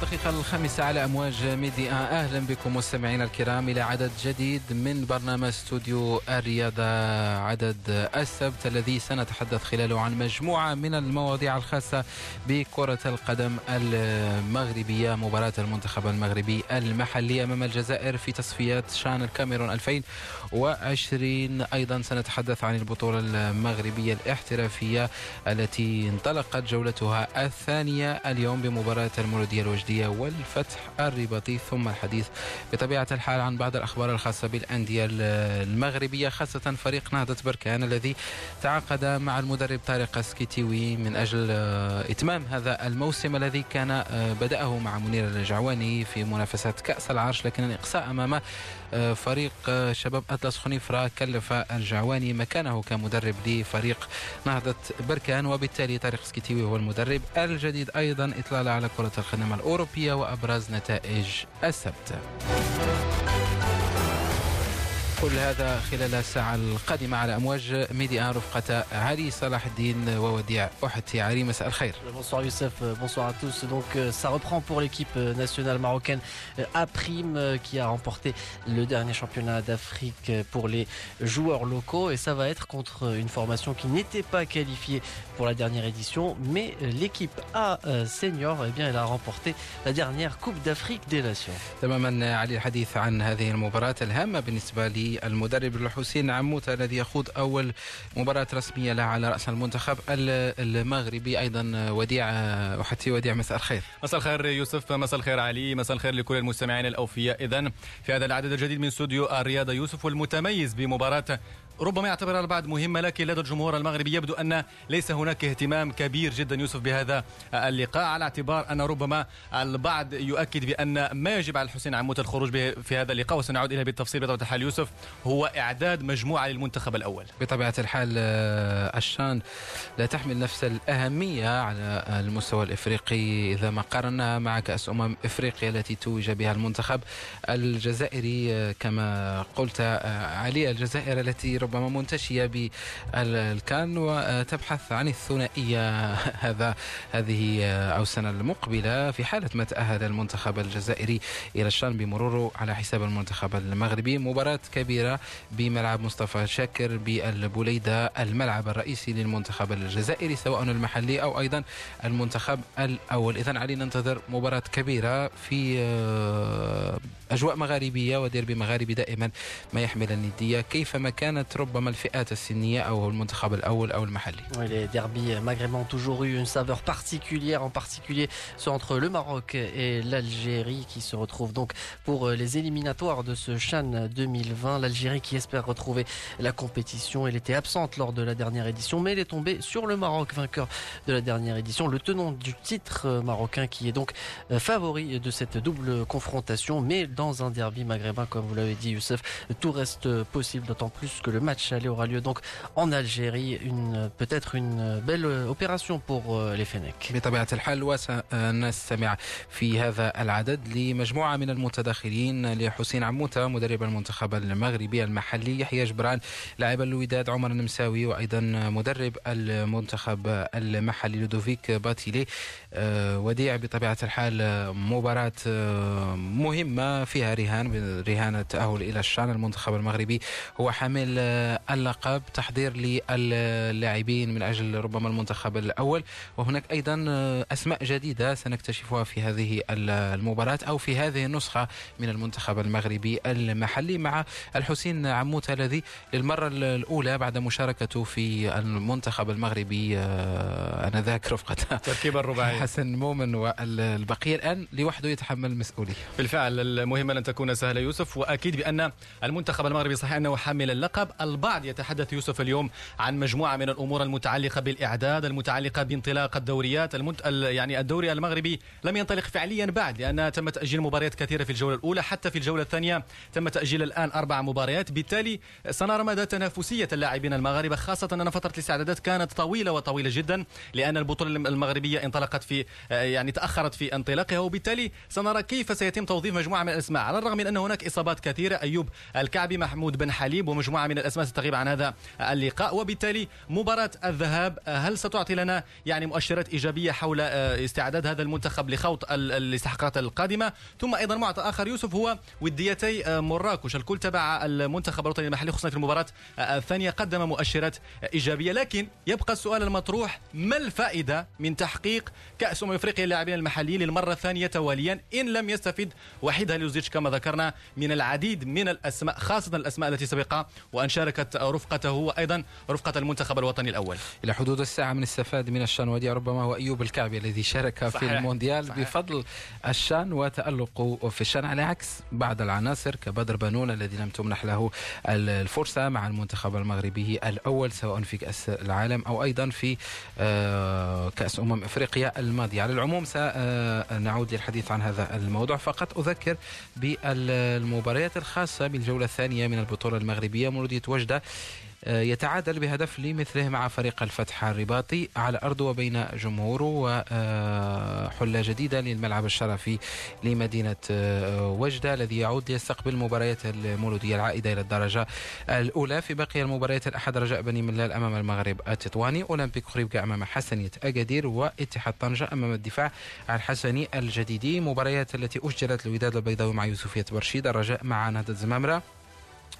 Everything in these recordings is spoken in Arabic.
والدقيقة الخامسة على أمواج ميدي أهلا بكم مستمعينا الكرام إلى عدد جديد من برنامج استوديو الرياضة عدد السبت الذي سنتحدث خلاله عن مجموعة من المواضيع الخاصة بكرة القدم المغربية مباراة المنتخب المغربي المحلي أمام الجزائر في تصفيات شان الكاميرون 2020 أيضا سنتحدث عن البطولة المغربية الاحترافية التي انطلقت جولتها الثانية اليوم بمباراة المولودية الوجدية. والفتح الرباطي. ثم الحديث بطبيعة الحال عن بعض الأخبار الخاصة بالأندية المغربية خاصة فريق نهضة بركان الذي تعاقد مع المدرب طارق سكيتيوي من أجل آه، إتمام هذا الموسم الذي كان آه، بدأه مع منير الجعواني في منافسات كأس العرش لكن الإقصاء أمام فريق شباب أطلس خنيفرة كلف الجعواني مكانه كمدرب لفريق نهضة بركان وبالتالي طارق سكيتيوي هو المدرب الجديد أيضا إطلالة على كرة القدم الأوروبية وأبرز نتائج السبت. كل هذا خلال الساعة القادمة على أمواج ميديا رفقة علي صلاح الدين ووديع أحتي علي مساء الخير Bonsoir Youssef, bonsoir à tous. Donc euh, ça reprend pour l'équipe euh, nationale marocaine euh, A Prime qui a remporté le dernier championnat d'Afrique pour les joueurs locaux et ça va être contre une formation qui n'était pas qualifiée pour la dernière édition mais l'équipe A senior eh bien elle a remporté la dernière Coupe d'Afrique des Nations. تماما علي الحديث عن هذه المباراة الهامة بالنسبة لي المدرب الحسين عموتة الذي يخوض أول مباراة رسمية له على رأس المنتخب المغربي أيضا وديع وحتي وديع مساء الخير. مساء الخير يوسف مساء الخير علي مساء الخير لكل المستمعين الأوفياء. إذا في هذا العدد الجديد من استوديو الرياضة يوسف والمتميز بمباراة ربما يعتبرها البعض مهمة لكن لدى الجمهور المغربي يبدو أن ليس هناك اهتمام كبير جدا يوسف بهذا اللقاء على اعتبار أن ربما البعض يؤكد بأن ما يجب على الحسين عموت الخروج به في هذا اللقاء وسنعود إليه بالتفصيل بطبيعة الحال يوسف هو إعداد مجموعة للمنتخب الأول. بطبيعة الحال آه، الشان لا تحمل نفس الأهمية على المستوى الإفريقي. إذا ما قارناها مع كأس أمم إفريقيا التي توج بها المنتخب الجزائري آه، كما قلت آه، علي الجزائر التي ربما منتشية بالكان وتبحث عن الثنائية هذا هذه أو السنة المقبلة في حالة ما تأهل المنتخب الجزائري إلى الشان بمروره على حساب المنتخب المغربي. مباراة كبيرة بملعب مصطفى شاكر بالبوليدة الملعب الرئيسي للمنتخب الجزائري سواء المحلي أو أيضا المنتخب الأول. إذا علينا ننتظر مباراة كبيرة في أجواء مغاربية وديربي مغاربي دائما ما يحمل الندية. كيفما كانت ربما الفئات السنية أو المنتخب الأول أو المحلي oui, Les derbys maghrébins ont toujours eu une saveur particulière, en particulier ceux entre le Maroc et l'Algérie qui se retrouvent donc pour les éliminatoires de ce Chan 2020. L'Algérie qui espère retrouver la compétition. Elle était absente lors de la dernière édition, mais elle est tombée sur le Maroc, vainqueur de la dernière édition. Le tenant du titre marocain qui est donc favori de cette double confrontation, mais dans un derby maghrébin, comme vous l'avez dit, Youssef, tout reste possible, d'autant plus que le match aller aura lieu donc en Algérie. Une, peut-être une belle opération pour les Fennecs. بطبيعة الحال وسنستمع في هذا العدد لمجموعة من المتداخلين لحسين عموتة مدرب المنتخب المغربي المحلي يحيى جبران لاعب الوداد عمر النمساوي وأيضا مدرب المنتخب المحلي لودوفيك باتيلي وديع بطبيعة الحال مباراة مهمة فيها رهان رهان التأهل إلى الشأن المنتخب المغربي هو حامل اللقب تحضير للاعبين من أجل ربما المنتخب الأول. وهناك أيضا أسماء جديدة سنكتشفها في هذه المباراة أو في هذه النسخة من المنتخب المغربي المحلي مع الحسين عموت الذي للمرة الأولى بعد مشاركته في المنتخب المغربي أنذاك رفقة تركيب الرباعي حسن مؤمن والبقية الآن لوحده يتحمل المسؤولية. بالفعل المهمة لن تكون سهلة يوسف وأكيد بأن المنتخب المغربي صحيح أنه حامل اللقب. البعض يتحدث يوسف اليوم عن مجموعة من الأمور المتعلقة بالإعداد المتعلقة بانطلاق الدوريات المنت... يعني الدوري المغربي لم ينطلق فعليا بعد لأن تم تأجيل مباريات كثيرة في الجولة الأولى حتى في الجولة الثانية تم تأجيل الآن أربع مباريات. بالتالي سنرى مدى تنافسية اللاعبين المغاربة خاصة أن فترة الاستعدادات كانت طويلة وطويلة جدا لأن البطولة المغربية انطلقت في يعني تأخرت في انطلاقها. وبالتالي سنرى كيف سيتم توظيف مجموعة من الأسماء على الرغم من أن هناك إصابات كثيرة أيوب الكعبي محمود بن حليب ومجموعة من الأسماء الاسماء ستغيب عن هذا اللقاء. وبالتالي مباراة الذهاب هل ستعطي لنا يعني مؤشرات إيجابية حول استعداد هذا المنتخب لخوض الاستحقاقات القادمة؟ ثم أيضا معطى آخر يوسف هو وديتي مراكش الكل تبع المنتخب الوطني المحلي خصوصا في المباراه الثانية قدم مؤشرات إيجابية. لكن يبقى السؤال المطروح ما الفائدة من تحقيق كأس أمم إفريقيا للاعبين المحليين للمرة الثانية تواليا؟ إن لم يستفد وحيد هاليوزيتش كما ذكرنا من العديد من الأسماء خاصة الأسماء التي سبق وان شاركت رفقته وأيضا رفقة المنتخب الوطني الأول إلى حدود الساعة من استفاد من الشان ودي ربما هو أيوب الكعبي الذي شارك صحيح. في المونديال صحيح. بفضل الشان وتالقه في الشان على عكس بعض العناصر كبدر بنون الذي لم تمنح له الفرصة مع المنتخب المغربي الأول سواء في كأس العالم أو أيضا في آه، كأس أمم إفريقيا الماضية على العموم سنعود للحديث عن هذا الموضوع فقط أذكر بالمباريات الخاصة بالجولة الثانية من البطولة المغربية مولودية وجدة آه، يتعادل بهدف لمثله مع فريق الفتح الرباطي على أرضه وبين جمهوره وحلة جديدة للملعب الشرفي لمدينة آه، وجدة الذي يعود ليستقبل مباريات المولودية العائدة إلى الدرجة الأولى. في باقي المباريات الأحد رجاء بني ملال أمام المغرب التطواني أولمبيك خريبكا أمام حسنية أكادير واتحاد طنجة أمام الدفاع الحسني الجديدي مباريات التي أجلت الوداد البيضاوي مع يوسفية برشيد الرجاء مع نهضة زمامرة.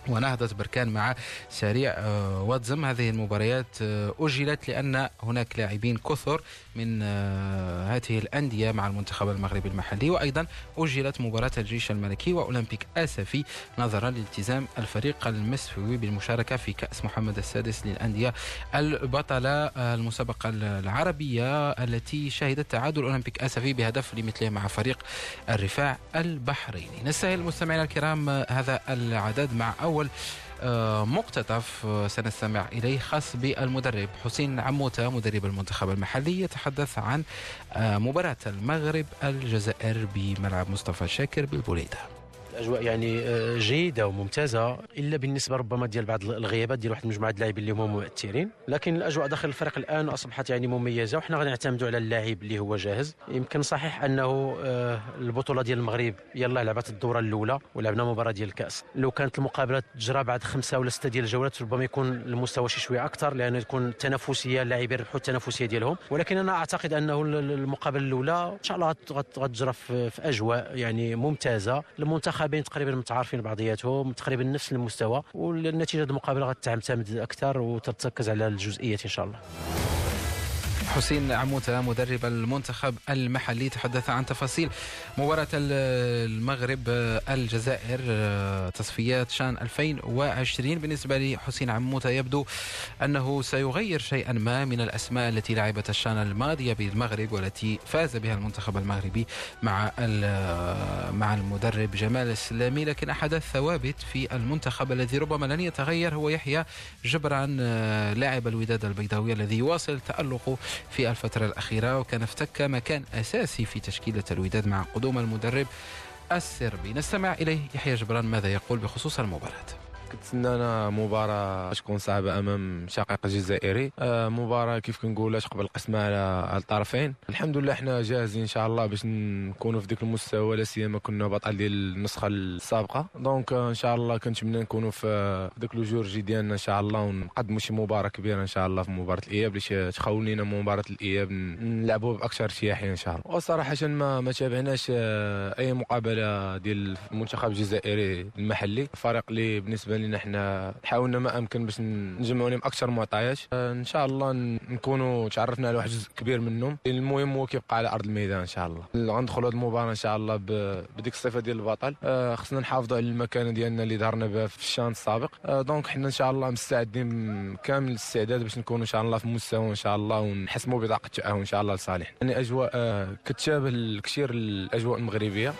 ونهضة بركان مع سريع آه، واتزم. هذه المباريات آه، أجلت لأن هناك لاعبين كثر من آه، هذه الأندية مع المنتخب المغربي المحلي. وأيضا أجلت مباراة الجيش الملكي وأولمبيك آسفي نظرا لالتزام الفريق المسفوي بالمشاركة في كأس محمد السادس للأندية البطلة المسابقة العربية التي شهدت تعادل أولمبيك آسفي بهدف لمثله مع فريق الرفاع البحريني. نستهل المستمعين الكرام هذا العدد مع أول آه، مقتطف آه، سنستمع إليه خاص بالمدرب حسين عموتة مدرب المنتخب المحلي يتحدث عن آه، مباراة المغرب الجزائر بملعب مصطفى شاكر بالبوليدة. الأجواء يعني آه، جيدة وممتازة إلا بالنسبة ربما ديال بعض الغيابات ديال واحد المجموعه اللاعبين اللي هما مؤثرين. لكن الأجواء داخل الفريق الآن أصبحت يعني مميزة وحنا غنعتمدوا على اللاعب اللي هو جاهز. يمكن صحيح أنه آه، البطولة ديال المغرب يلا لعبت الدورة الأولى ولعبنا مباراة ديال الكأس. لو كانت المقابله تجرى بعد خمسة ولا ستة ديال الجولات ربما يكون المستوى شي شوية أكثر لأن تكون التنافسية اللاعبين يربحوا التنافسية ديالهم. ولكن أنا أعتقد أنه المقابلة الأولى إن شاء الله غتجرى في أجواء يعني ممتازة. المنتخبين تقريبا متعارفين عارفين بعضياتهم تقريبا نفس المستوى والنتيجة المقابلة غتعتمد أكثر وتركز على الجزئيات إن شاء الله. حسين عموتة مدرب المنتخب المحلي تحدث عن تفاصيل مباراة المغرب الجزائر تصفيات شان 2020 بالنسبة لحسين عموتة يبدو أنه سيغير شيئا ما من الأسماء التي لعبت الشان الماضية بالمغرب والتي فاز بها المنتخب المغربي مع مع المدرب جمال السلامي. لكن أحد الثوابت في المنتخب الذي ربما لن يتغير هو يحيى جبران لاعب الوداد البيضاوي الذي يواصل تألقه في الفترة الأخيرة وكان افتك مكان أساسي في تشكيلة الوداد مع قدوم المدرب السربي. نستمع إليه يحيى جبران ماذا يقول بخصوص المباراة. كنتسنانا مباراة تكون صعبة أمام شقيق جزائري آه، مباراة كيف كنقول تقبل القسمة على الطرفين. الحمد لله إحنا جاهزين إن شاء الله باش نكونوا في ذاك المستوى لا سيما كنا بطل ديال النسخة السابقة. دونك إن شاء الله كنتمنى نكونوا في ذاك الجورجي ديالنا إن شاء الله ونقدموا شي مباراة كبيرة إن شاء الله في مباراة الإياب اللي تخول لنا مباراة الإياب نلعبوا بأكثر ارتياحية إن شاء الله. وصراحة ما ما تابعناش آه، أي مقابلة ديال المنتخب الجزائري المحلي. الفريق اللي بالنسبة لنا إحنا حاولنا ما أمكن باش نجمعوا لهم أكثر معطيات إن شاء الله نكونوا تعرفنا على واحد جزء كبير منهم. المهم هو كيبقى على أرض الميدان إن شاء الله. غندخلوا هذه المباراة إن شاء الله بديك الصفة ديال البطل. آه، خصنا نحافظوا على المكانه ديالنا اللي ظهرنا بها في الشان السابق. آه، دونك حنا إن شاء الله مستعدين كامل الاستعداد باش نكونوا إن شاء الله في مستوى إن شاء الله ونحسموا بطاقه التاهل إن شاء الله لصالح يعني أجواء آه، كتشابه الكثير الأجواء المغربية.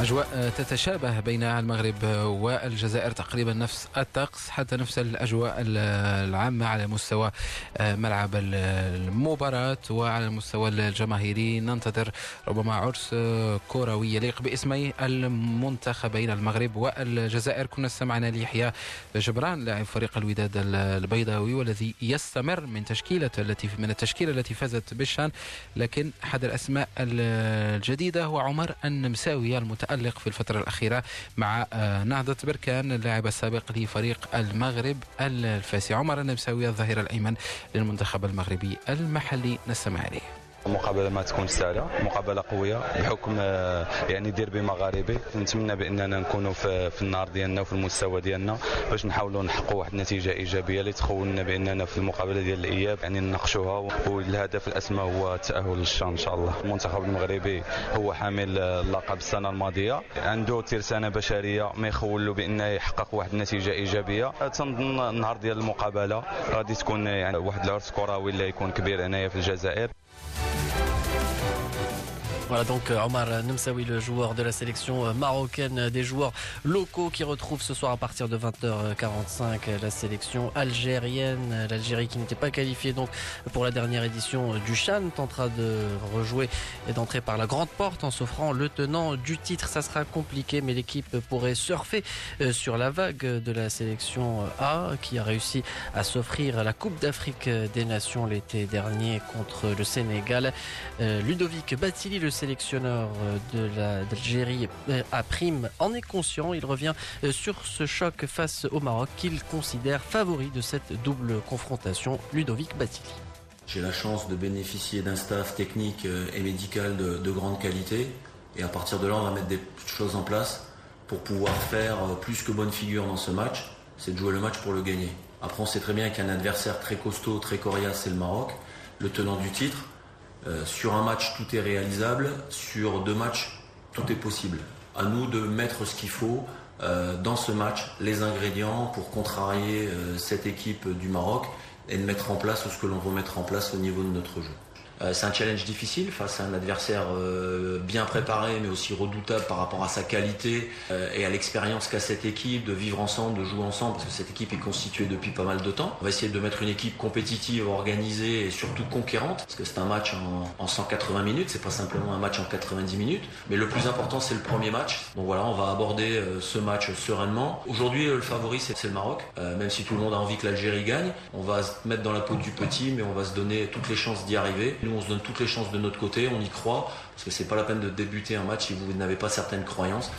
أجواء تتشابه بين المغرب والجزائر تقريبا نفس الطقس حتى نفس الأجواء العامة على مستوى آه، ملعب المباراة وعلى المستوى الجماهيري. ننتظر ربما عرس آه، كروي يليق باسمي المنتخبين المغرب والجزائر. كنا استمعنا ليحيى جبران لاعب فريق الوداد البيضاوي والذي يستمر من تشكيلة التي من التشكيلة التي فازت بالشان لكن أحد الأسماء الجديدة هو عمر النمساوي المتأهل متألق في الفترة الأخيرة مع نهضة بركان اللاعب السابق لفريق المغرب الفاسي عمر النمساوي الظهير الأيمن للمنتخب المغربي المحلي. نستمع إليه. المقابله ما تكونش سهلة مقابلة قوية بحكم آه، يعني ديربي مغاربي نتمنى بأننا نكونوا في, في النار ديالنا وفي المستوى ديالنا باش نحاولوا نحققوا واحد النتيجة إيجابية اللي تخولنا بأننا في المقابلة ديال الإياب يعني نناقشوها. والهدف الأسمى هو التاهل للشان إن شاء الله. المنتخب المغربي هو حامل اللقب السنة الماضية. عنده ترسانه بشرية ما يخول له بأنه يحقق واحد النتيجة إيجابية. تنظن النهار ديال المقابلة غادي تكون يعني واحد العرس كروي اللي يكون كبير هنايا في الجزائر. Voilà donc euh, Omar Nemsaoui, le joueur de la sélection euh, marocaine, des joueurs locaux qui retrouvent ce soir à partir de 20h45 la sélection algérienne. L'Algérie qui n'était pas qualifiée donc pour la dernière édition du Chan tentera de rejouer et d'entrer par la grande porte en s'offrant le tenant du titre. Ça sera compliqué mais l'équipe pourrait surfer euh, sur la vague de la sélection A qui a réussi à s'offrir la Coupe d'Afrique des Nations l'été dernier contre le Sénégal. Ludovic Batili, le sélectionneur euh, de l'Algérie euh, à prime en est conscient. Il revient euh, sur ce choc face au Maroc qu'il considère favori de cette double confrontation. Ludovic Batili. J'ai la chance de bénéficier d'un staff technique et médical de, grande qualité. Et à partir de là, on va mettre des choses en place pour pouvoir faire plus que bonne figure dans ce match. C'est de jouer le match pour le gagner. Après, on sait très bien qu'un adversaire très costaud, très coriace, c'est le Maroc, le tenant du titre. Euh, sur un match, tout est réalisable. Sur deux matchs, tout est possible. À nous de mettre ce qu'il faut euh, dans ce match, les ingrédients pour contrarier euh, cette équipe du Maroc et de mettre en place ce que l'on veut mettre en place au niveau de notre jeu. Euh, c'est un challenge difficile face à un adversaire euh, bien préparé mais aussi redoutable par rapport à sa qualité euh, et à l'expérience qu'a cette équipe de vivre ensemble, de jouer ensemble parce que cette équipe est constituée depuis pas mal de temps. On va essayer de mettre une équipe compétitive, organisée et surtout conquérante parce que c'est un match en, 180 minutes, c'est pas simplement un match en 90 minutes mais le plus important c'est le premier match. Donc voilà, on va aborder ce match sereinement. Aujourd'hui le favori c'est le Maroc, même si tout le monde a envie que l'Algérie gagne, on va se mettre dans la peau du petit mais on va se donner toutes les chances d'y arriver on se donne toutes les chances de notre côté, on y croit, parce que c'est pas la peine de débuter un match si vous n'avez pas certaines croyances.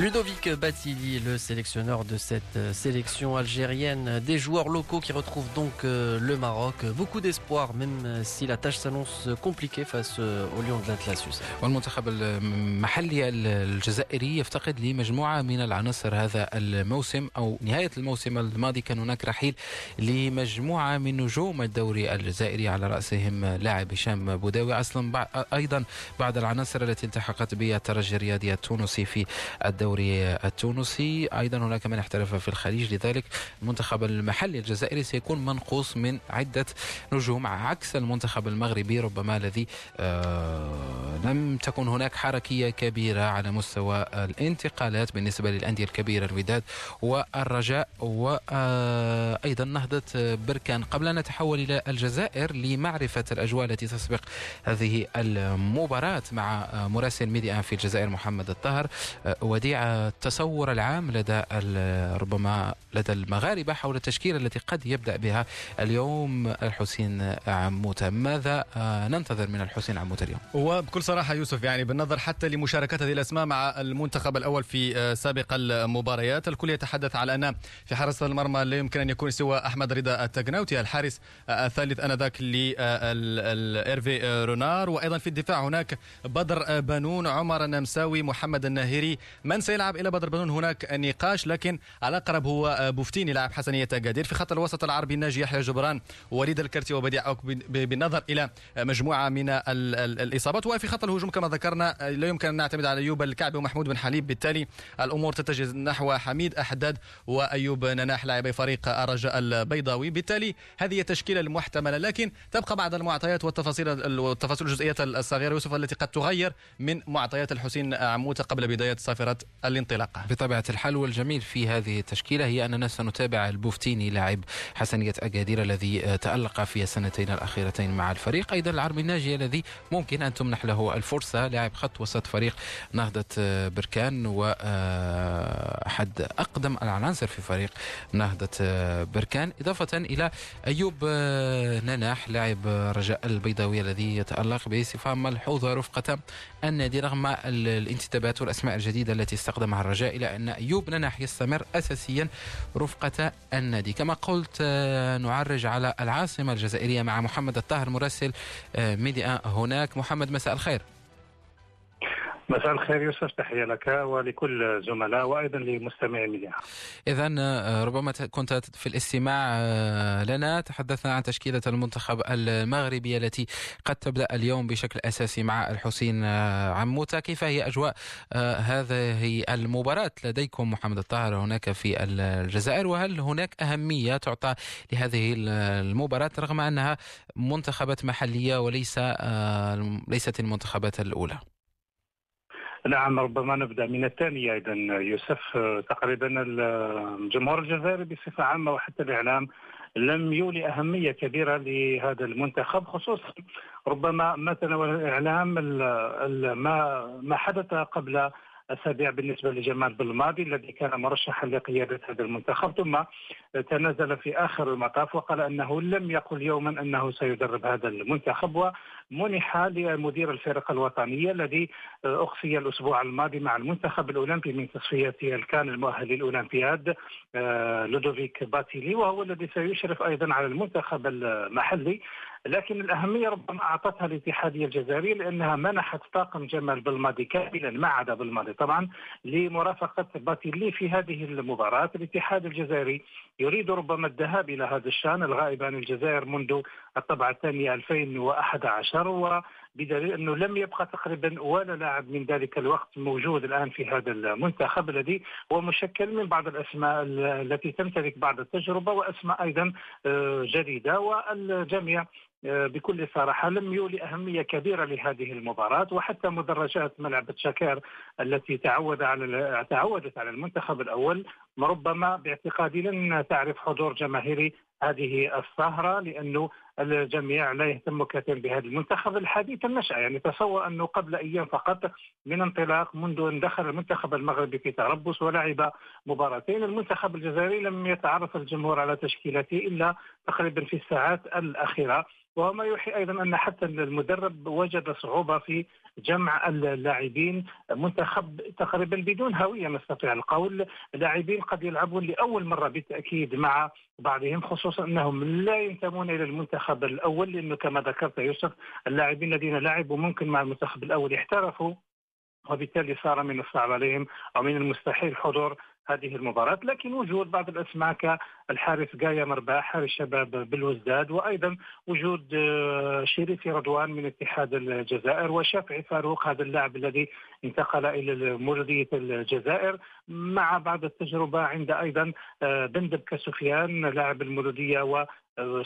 Ludovic Batili, le sélectionneur de cette euh, sélection algérienne, des joueurs locaux qui retrouvent donc euh, le Maroc. Beaucoup d'espoir, même euh, si la tâche s'annonce compliquée face au Lion de l'Atlas. والمنتخب المحلي الجزائري يفتقد لمجموعة من العناصر هذا الموسم أو نهاية الموسم الماضي كان هناك رحيل لمجموعة من نجوم الدوري الجزائري على رأسهم لاعب هشام بوداوي أصلا أيضا بعض العناصر التي التحقت بالترجي الرياضي التونسي في الدوري التونسي. أيضا هناك من احترف في الخليج لذلك المنتخب المحلي الجزائري سيكون منقوص من عدة نجوم عكس المنتخب المغربي ربما الذي آه، لم تكن هناك حركية كبيرة على مستوى الانتقالات بالنسبة للأندية الكبيرة الوداد والرجاء وأيضا نهضة بركان. قبل أن نتحول إلى الجزائر لمعرفة الأجواء التي تسبق هذه المباراة مع مراسل ميديا في الجزائر محمد الطاهر وديع التصور العام لدى ربما لدى المغاربة حول التشكيلة التي قد يبدأ بها اليوم الحسين عموتة. ماذا ننتظر من الحسين عموتة اليوم؟ وبكل صراحة يوسف يعني بالنظر حتى لمشاركة هذه الأسماء مع المنتخب الأول في سابق المباريات الكل يتحدث على أن في حراسة المرمى لا يمكن أن يكون سوى أحمد رضا التقناوتي الحارس الثالث أنذاك لإيرفي رونار. وأيضا في الدفاع هناك بدر بنون عمر النمساوي محمد الناهيري من سيلعب إلى بدر بنون هناك نقاش لكن على الاقرب هو بوفتيني لاعب حسنية قادير في خط الوسط العربي الناجي يحيى جبران وليد الكرتي وبديع اوك بالنظر إلى مجموعة من الإصابات. وفي خط الهجوم كما ذكرنا لا يمكن أن نعتمد على أيوب الكعبي ومحمود بن حليب. بالتالي الأمور تتجه نحو حميد أحداد وأيوب نناح لاعبي فريق الرجاء البيضاوي. بالتالي هذه التشكيله المحتمله لكن تبقى بعض المعطيات والتفاصيل والتفاصيل الجزئية الصغيرة يوسف التي قد تغير من معطيات الحسين عموتة قبل بداية صافرة الانطلاقة. بطبيعة الحال والجميل في هذه التشكيلة هي أننا سنتابع البوفتيني لاعب حسنية أكادير الذي تألق في السنتين الأخيرتين مع الفريق. أيضا العربي الناجي الذي ممكن أن تمنح له الفرصة لاعب خط وسط فريق نهضة بركان وأحد أقدم العناصر في فريق نهضة بركان. إضافة إلى أيوب نناح لاعب رجاء البيضاوي الذي يتألق بصفة ملحوظة رفقة النادي رغم الانتدابات والأسماء الجديدة التي استخدمها الرجاء إلى أن أيوب نناح يستمر أساسيا رفقة النادي. كما قلت نعرج على العاصمة الجزائرية مع محمد الطاهر مراسل ميديا هناك. محمد مساء الخير. مساء الخير يوسف تحية لك ولكل الزملاء وأيضا لمستمعي ميديا. إذا ربما كنت في الاستماع لنا. تحدثنا عن تشكيلة المنتخب المغربي التي قد تبدأ اليوم بشكل أساسي مع الحسين عموتة. كيف هي أجواء هذه المباراة لديكم محمد الطاهر هناك في الجزائر؟ وهل هناك أهمية تعطى لهذه المباراة رغم أنها منتخبات محلية وليس ليست المنتخبات الأولى؟ نعم ربما نبدأ من الثانية أيضا يوسف. تقريبا الجمهور الجزائري بصفة عامة وحتى الإعلام لم يولي أهمية كبيرة لهذا المنتخب خصوصا ربما ما تناول الاعلام ما ما حدث قبل اسابيع بالنسبة لجمال بالماضي الذي كان مرشحا لقيادة هذا المنتخب ثم تنازل في آخر المطاف وقال أنه لم يقل يوما أنه سيدرب هذا المنتخب ومنح لمدير الفرق الوطنية الذي أخفي الأسبوع الماضي مع المنتخب الأولمبي من تصفيات الكان المؤهل للاولمبياد لودوفيك باتيلي وهو الذي سيشرف أيضا على المنتخب المحلي. لكن الأهمية ربما أعطتها الاتحادية الجزائرية لأنها منحت طاقم جمال بالماضي كاملا ما عدا بالماضي طبعا لمرافقة باتيلي في هذه المباراة. الاتحاد الجزائري يريد ربما الذهاب إلى هذا الشأن الغائب عن الجزائر منذ الطبعة الثانية 2011 و بدليل أنه لم يبقى تقريبا ولا لاعب من ذلك الوقت موجود الآن في هذا المنتخب الذي هو مشكل من بعض الأسماء التي تمتلك بعض التجربة وأسماء أيضا جديدة. والجميع بكل صراحة لم يولي أهمية كبيرة لهذه المباراة وحتى مدرجات ملعب تشاكير التي تعود على تعودت على المنتخب الأول ربما باعتقادي لن تعرف حضور جماهيري هذه السهرة لأنه الجميع لا يهتم كثيرا بهذا المنتخب الحديث النشأة يعني تصور أنه قبل أيام فقط من انطلاق منذ أن دخل المنتخب المغربي في تربص ولعب مباراتين المنتخب الجزائري لم يتعرف الجمهور على تشكيلته إلا تقريبا في الساعات الأخيرة. وما يوحي أيضا أن حتى المدرب وجد صعوبة في جمع اللاعبين منتخب تقريبا بدون هوية نستطيع القول. لاعبين قد يلعبون لأول مرة بالتأكيد مع بعضهم خصوصا أنهم لا ينتمون إلى المنتخب الأول لأنه كما ذكرت يوسف اللاعبين الذين لعبوا ممكن مع المنتخب الأول احترفوا وبالتالي صار من الصعب عليهم أو من المستحيل حضور هذه المباراة لكن وجود بعض الأسماء كالحارس جايا مرباح حارس شباب بالوزداد وأيضا وجود شريفي رضوان من اتحاد الجزائر وشافعي فاروق هذا اللاعب الذي انتقل إلى مولودية الجزائر مع بعض التجربة عند أيضا بندب كسفيان لاعب المولودية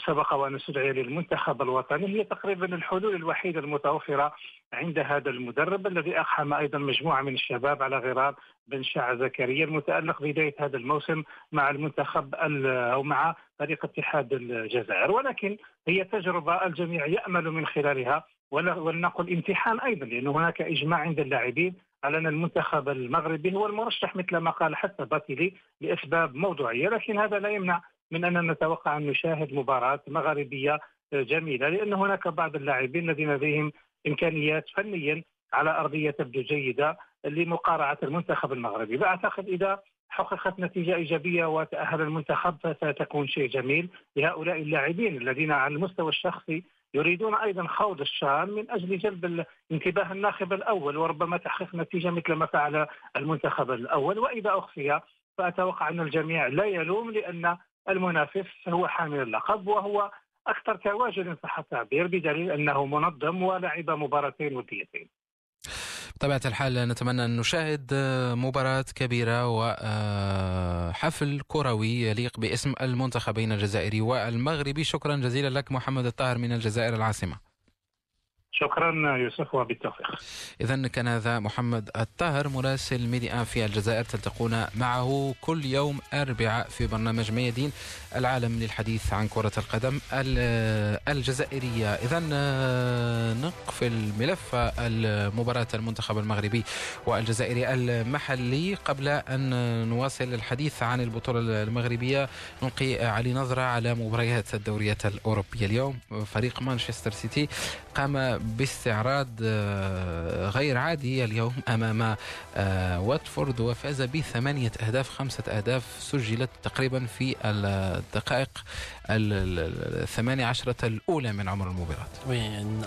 سبق وأن استدعي للمنتخب الوطني هي تقريبا الحلول الوحيدة المتوفرة عند هذا المدرب الذي أقحم أيضا مجموعة من الشباب على غرار بن شاع زكريا المتألق بداية هذا الموسم مع المنتخب أو مع فريق اتحاد الجزائر. ولكن هي تجربة الجميع يأمل من خلالها ولنقل امتحان أيضا لأن هناك إجماع عند اللاعبين على أن المنتخب المغربي هو المرشح مثل ما قال حتى باتيلي لإسباب موضوعية. لكن هذا لا يمنع من أننا نتوقع أن نشاهد مباراة مغربية جميلة لأن هناك بعض اللاعبين الذين لديهم إمكانيات فنيا على أرضية تبدو جيدة لمقارعة المنتخب المغربي، بعتقد إذا حققت نتيجة إيجابية وتأهل المنتخب فستكون شيء جميل لهؤلاء اللاعبين الذين على المستوى الشخصي يريدون أيضا خوض الشان من أجل جلب انتباه الناخب الأول وربما تحقيق نتيجة مثل ما فعل المنتخب الأول. وإذا أخفي فأتوقع أن الجميع لا يلوم لأن المنافس هو حامل اللقب وهو أكثر تواجد ان صح التعبير بدليل أنه منظم ولعب مباراتين وديتين. بطبيعة الحال نتمنى أن نشاهد مباراة كبيرة وحفل كروي يليق باسم المنتخبين الجزائري والمغربي شكرا جزيلا لك محمد الطاهر من الجزائر العاصمة شكرا يوسف وبالتوفيق. اذا كان هذا محمد الطاهر مراسل ميديا في الجزائر تلتقون معه كل يوم أربعاء في برنامج ميادين العالم للحديث عن كرة القدم الجزائرية. اذا آه، نقفل ملف المباراة المنتخب المغربي والجزائري المحلي. قبل أن نواصل الحديث عن البطولة المغربية نلقي علي نظرة على مباريات الدوريات الأوروبية. اليوم فريق مانشستر سيتي قام باستعراض آه، غير عادي اليوم امام آه، واتفورد وفاز بثمانيه اهداف خمسه اهداف سجلت تقريبا في الدقائق الثمانية عشرة الأولى من عمر المباراة. Oui, une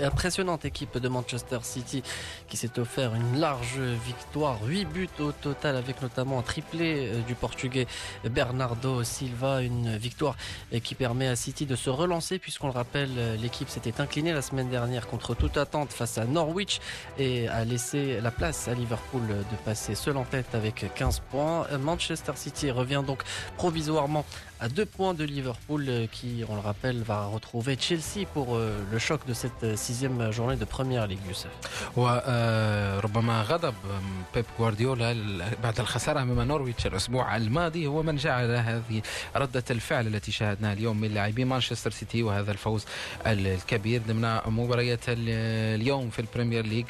impressionnante équipe de Manchester City qui s'est offert une large victoire, 8 buts au total avec notamment un triplé euh, du portugais Bernardo Silva, une victoire euh, qui permet à City de se relancer puisqu'on le rappelle, euh, l'équipe s'était inclinée la semaine dernière contre toute attente face à Norwich et a laissé la place à Liverpool de passer seul en tête avec 15 points. Manchester City revient donc provisoirement à deux points de Liverpool euh, qui, on le rappelle, va retrouver Chelsea pour euh, le choc de cette euh, sixième journée de Premier League يوسف. وربما غضب بيب غوارديولا بعد الخسارة أمام نورويتش الأسبوع الماضي. هو من جعل هذه ردة الفعل التي شاهدناها اليوم من لاعبي مانشستر سيتي وهذا الفوز الكبير ضمن مباريات اليوم في البريمير ليج.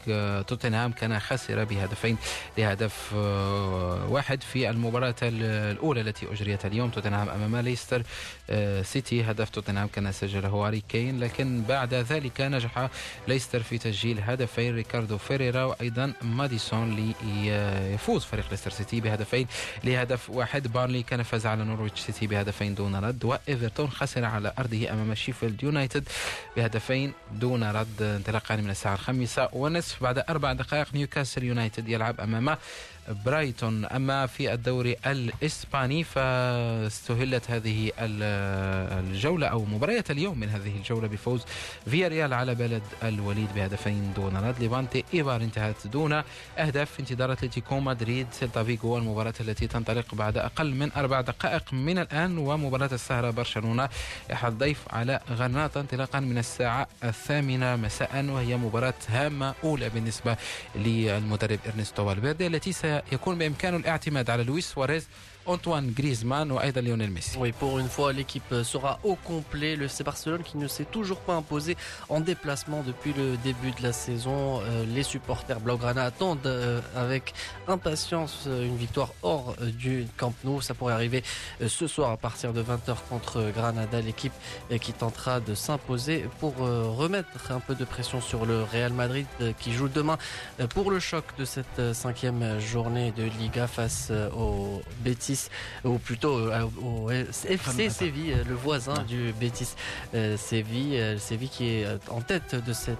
توتنهام كان خسر بهدفين لهدف واحد في المباراة الأولى التي أجريت اليوم. توتنهام أمام ليستر آه، سيتي هدف توتنهام كان سجله هاري كين لكن بعد ذلك نجح ليستر في تسجيل هدفين ريكاردو بيريرا وأيضا ماديسون ليفوز فريق ليستر سيتي بهدفين لهدف واحد. بيرنلي كان فاز على نورويتش سيتي بهدفين دون رد وإيفرتون خسر على أرضه أمام شيفيلد يونايتد بهدفين دون رد. انطلاقا من الساعة الخامسة ونصف بعد أربع دقائق نيوكاسل يونايتد يلعب أمام برايتون. أما في الدوري الإسباني فاستهلت هذه الجولة أو مباريات اليوم من هذه الجولة بفوز فيا ريال على بلد الوليد بهدفين دون رد ليفانتي إيبار انتهت دون أهداف انتظار أتلتيكو مدريد. سيلتا فيغو المباراة التي تنطلق بعد أقل من أربع دقائق من الآن ومباراة السهرة برشلونة يحل ضيف على غرناطة انطلاقا من الساعة الثامنة مساء وهي مباراة هامة أولى بالنسبة للمدرب إرنستو فالفيردي التي يكون بإمكانه الاعتماد على لويس سواريز Antoine Griezmann ou Aida Lionel Messi. Oui, pour une fois, l'équipe sera au complet. Le FC Barcelone qui ne s'est toujours pas imposé en déplacement depuis le début de la saison. Euh, les supporters Blaugrana attendent euh, avec impatience euh, une victoire hors du Camp Nou. Ça pourrait arriver ce soir à partir de 20h contre Granada, l'équipe qui tentera de s'imposer pour remettre un peu de pression sur le Real Madrid qui joue demain pour le choc de cette cinquième journée de Liga face au Betis ou plutôt euh, au FC Séville, euh, le voisin du Betis euh, Séville. Séville qui est en tête de cette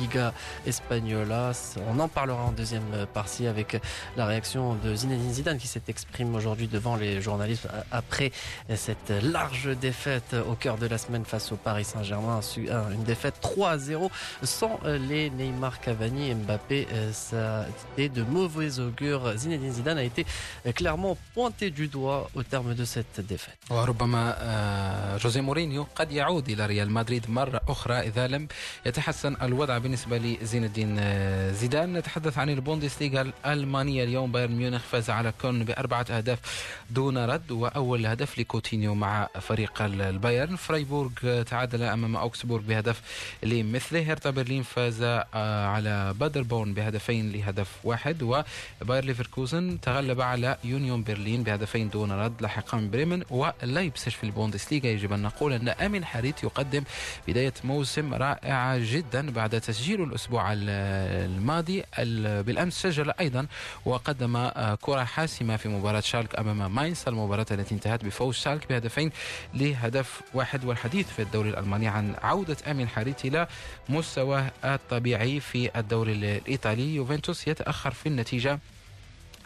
Liga Espagnola. On en parlera en deuxième partie avec la réaction de Zinedine Zidane qui s'est exprimé aujourd'hui devant les journalistes après cette large défaite au cœur de la semaine face au Paris Saint-Germain. Une défaite 3-0 sans les Neymar, Cavani et Mbappé. Ça a été de mauvais augure. Zinedine Zidane a été clairement pointé du doigt au terme de cette défaite. وربما جوزي مورينيو قد يعود إلى ريال مدريد مرة أخرى إذا لم يتحسن الوضع بالنسبة لزين الدين زيدان. نتحدث عن البوندسليغا الألمانية. اليوم بايرن ميونخ فاز على كولن بأربعة أهداف دون رد وأول هدف لكوتينيو مع فريق البايرن. فرايبورغ تعادل أمام أوغسبورغ بهدف لمثله. هيرتا برلين فاز على بادربورن بهدفين لهدف واحد وباير ليفركوزن تغلب على يونيون برلين بهدف هدفين دون رد لاحقا من بريمن ولايبسش في البوندسليغا. يجب أن نقول أن أمين حريت يقدم بداية موسم رائعة جدا بعد تسجيل الأسبوع الماضي. بالأمس سجل أيضا وقدم كرة حاسمة في مباراة شالك أمام ماينس المباراة التي انتهت بفوز شالك بهدفين لهدف واحد. والحديث في الدوري الألماني عن عودة أمين حريت إلى مستواه الطبيعي في الدوري الإيطالي. يوفنتوس يتأخر في النتيجة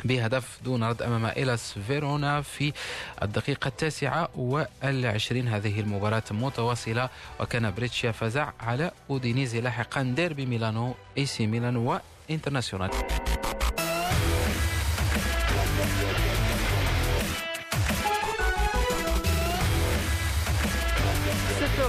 بهدف دون رد أمام إيلاس فيرونا في الدقيقة التاسعة والعشرين. هذه المباراة متواصلة وكان بريشيا فاز على أودينيزي لاحقا ديربي ميلانو إي سي ميلان وإنترناسيونال.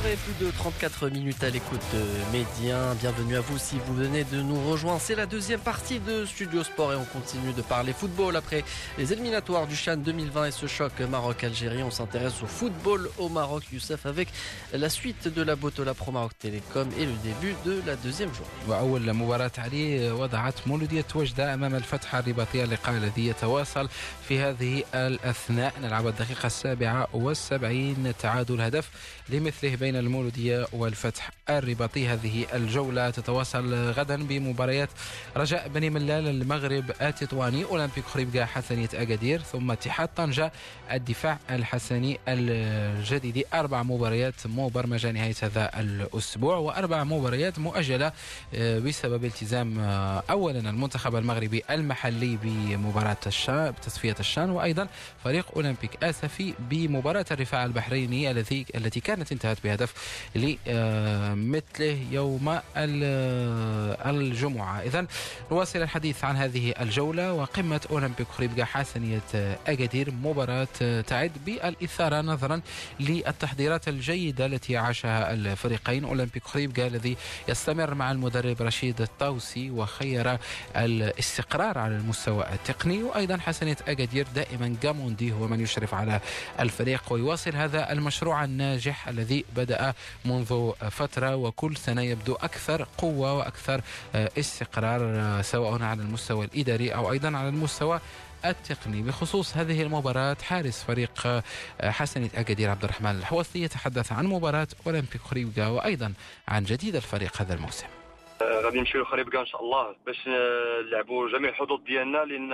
et plus de 34 minutes à l'écoute de Médien. Bienvenue à vous si vous venez de nous rejoindre. C'est la deuxième partie de Studio Sport et on continue de parler football après les éliminatoires du Chan 2020 et ce choc Maroc-Algérie. On s'intéresse au football au Maroc, Youssef, avec la suite de la Botola Pro Maroc Télécom et le début de la deuxième journée. وأول مباراة عليه وضعت مولودية وجدة أمام الفتح الرباطية اللقاء الذي يتواصل في هذه الأثناء نلعب الدقيقة السابعة والسبعين تعادل هدف لمثله بين المولودية والفتح. الرباطي هذه الجولة تتواصل غدا بمباريات رجاء بني ملال المغرب التطواني أولمبيك خريبكا حسنية أكادير ثم اتحاد طنجة الدفاع الحسني الجديد. أربع مباريات مبرمجة نهاية هذا الأسبوع وأربع مباريات مؤجلة آه، بسبب التزام آه، أولا المنتخب المغربي المحلي بمباراة الشان بتصفية الشان وأيضا فريق أولمبيك آسفي بمباراة الرفاع البحريني التي التي كانت انتهت بهدف لمثله يوم ال- الجمعة. إذا نواصل الحديث عن هذه الجولة وقمة أولمبيك خريبكا حسنية أكادير مباراة تعد بالإثارة نظرا للتحضيرات الجيدة التي عاشها الفريقين. أولمبيك خريبكا الذي يستمر مع المدرب رشيد الطوسي وخير الاستقرار على المستوى التقني. وأيضا حسنية أكادير دائما جاموندي هو من يشرف على الفريق. ويواصل هذا المشروع الناجح الذي بدأ منذ فترة وكل سنة يبدو أكثر قوة وأكثر آه، استقرار آه، سواء على المستوى الإداري أو أيضا على المستوى التقني. بخصوص هذه المباراة حارس فريق آه، حسنية أكادير عبد الرحمن الحوصي يتحدث عن مباراة أولمبيك خريبكا وأيضا عن جديد الفريق هذا الموسم. غادي نمشيو لخريبكا إن شاء الله باش نلعبوا جميع الحظوظ ديالنا لأن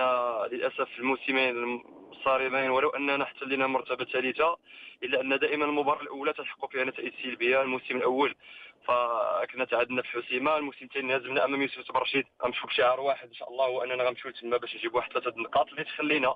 للأسف الموسمين الصارمين ولو أننا احتلينا مرتبة ثالثة إلا أن دائما المباراة الأولى تلحق فيها نتائج سلبية الموسم الأول فكنا تعادلنا في حسيمة الموسم الثاني هزمنا أمام يوسف برشيد غنمشيو بشعار واحد إن شاء الله هو اننا غنمشيو تما باش نجيب واحد ثلاثة النقاط اللي تخلينا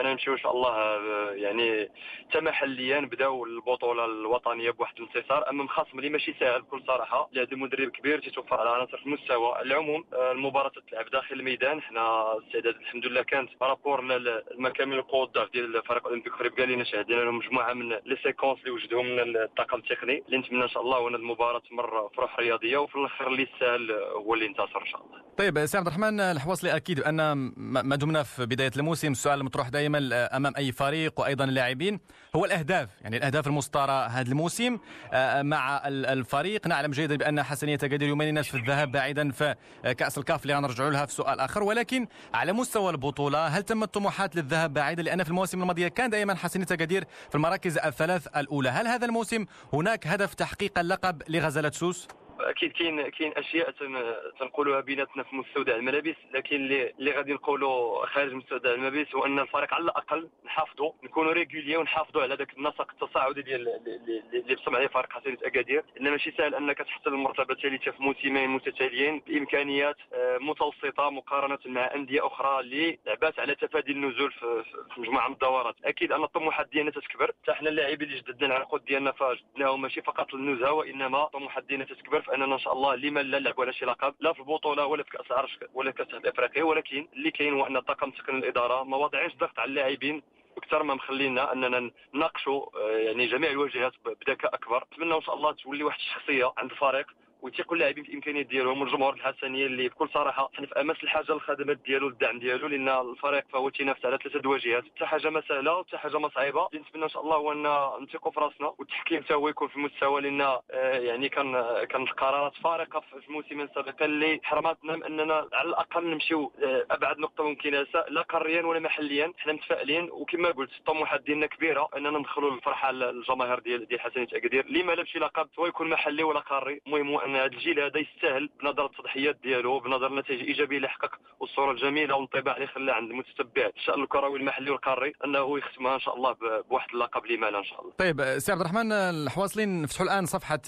أنا نمشيو إن شاء الله آه، يعني حتى محليا بداو البطولة الوطنية بواحد الانتصار. امام خصم اللي ماشي ساهل بكل صراحة اللي عنده مدرب كبير تيتوفر على عناصر المستوى. العموم آه، المباراة تتلعب داخل الميدان. حنا الاستعداد الحمد لله كانت par rapport للمكامن القوة الضعف ديال فريق أولمبيك خريب قال لنا شاهدنا لهم مجموعة من les séquences اللي وجدهم من الطاقم التقني. اللي نتمنى إن شاء الله ان المباراة تمر في روح رياضية وفي الآخر اللي يستاهل هو اللي ينتصر إن شاء الله. طيب سي عبد الرحمن الحواصلي أكيد ان ما دمنا في بداية الموسم السؤال المطروح دائما أمام أي فريق وأيضا اللاعبين. هو الأهداف يعني الأهداف المسطره هذا الموسم. آه، مع ال- الفريق نعلم جيدا بأن حسنية يومين الناس في الذهاب بعيدا في كأس الكاف اللي غنرجعوا لها في سؤال آخر. ولكن على مستوى البطولة هل تم الطموحات للذهاب بعيدا لأن في المواسم الماضية كان دائما حسنية تقدير في المراكز الثلاث الأولى. هل هذا الموسم هناك هدف تحقيق اللقب لغزالة سوس؟ أكيد كاين كاين أشياء تن- تنقولوها بيناتنا في مستودع الملابس لكن اللي غادي نقولوا خارج مستودع الملابس هو أن الفريق على الأقل نحافظوا نكونوا ريغولي ونحافظوا على ذاك النسق التصاعدي ديال اللي- بصم عليه فريق حسنيه اكادير لأن ماشي سهل أنك تحصل المرتبة الثالثة في موسمين متتاليين بإمكانيات آه، متوسطة مقارنة مع أندية أخرى اللي لعبات على تفادي النزول في مجموعة من الدورات. أكيد أن الطموحات ديالنا تتكبر حتى حنا اللاعبين اللي جددنا العقود ديالنا فجدناهم ماشي فقط للنزهه وإنما الطموحات ديالنا تتكبر. فاننا إن شاء الله لما لا نلعبوا على شي لقب لا في البطولة ولا في كأس العرش ولا في كأس الأفريقي ولكن اللي كاين هو أن الطاقم تقني الإدارة ما واضعينش ضغط على اللاعبين أكثر ما مخلينا أننا نناقشوا آه، يعني جميع الواجهات بذكاء أكبر. نتمنى إن شاء الله تولي واحد الشخصية عند الفريق ويثيقوا اللاعبين الامكانيات ديالهم والجمهور الحسنية اللي بكل صراحة حنا في أمس الحاجة للخدمات ديالو والدعم ديالو لأن الفريق فهو تينافس على ثلاثة الواجهات حتى حاجة ما سهلة وحتى حاجة ما صعيبة. اللي نتمنى إن شاء الله هو أن نثيقوا في راسنا والتحكيم حتى هو يكون في المستوى لأن آه، يعني كان آه، كان قرارات فارقة في الموسمين السابقين اللي حرمتنا من أننا على الأقل نمشيو آه، أبعد نقطة ممكنة. لا قاريا ولا محليا. حنا متفائلين وكما قلت الطموحات ديالنا كبيرة أننا ندخلوا الفرحة للجماهير ديال ديال حسنية أكادير. لما لا بشي لقب سواء يكون محلي ولا قاري المهم ان هذا الجيل هذا يستاهل بنظر التضحيات ديالو بنظر النتائج الايجابيه اللي حقق والصورة الجميلة والانطباع اللي خلاه عند المتتبع. الشان الكروي المحلي والقاري أنه يختمها إن شاء الله بواحد اللقب لما لا إن شاء الله. طيب سي عبد الرحمن الحواصلين فتحوا الآن صفحة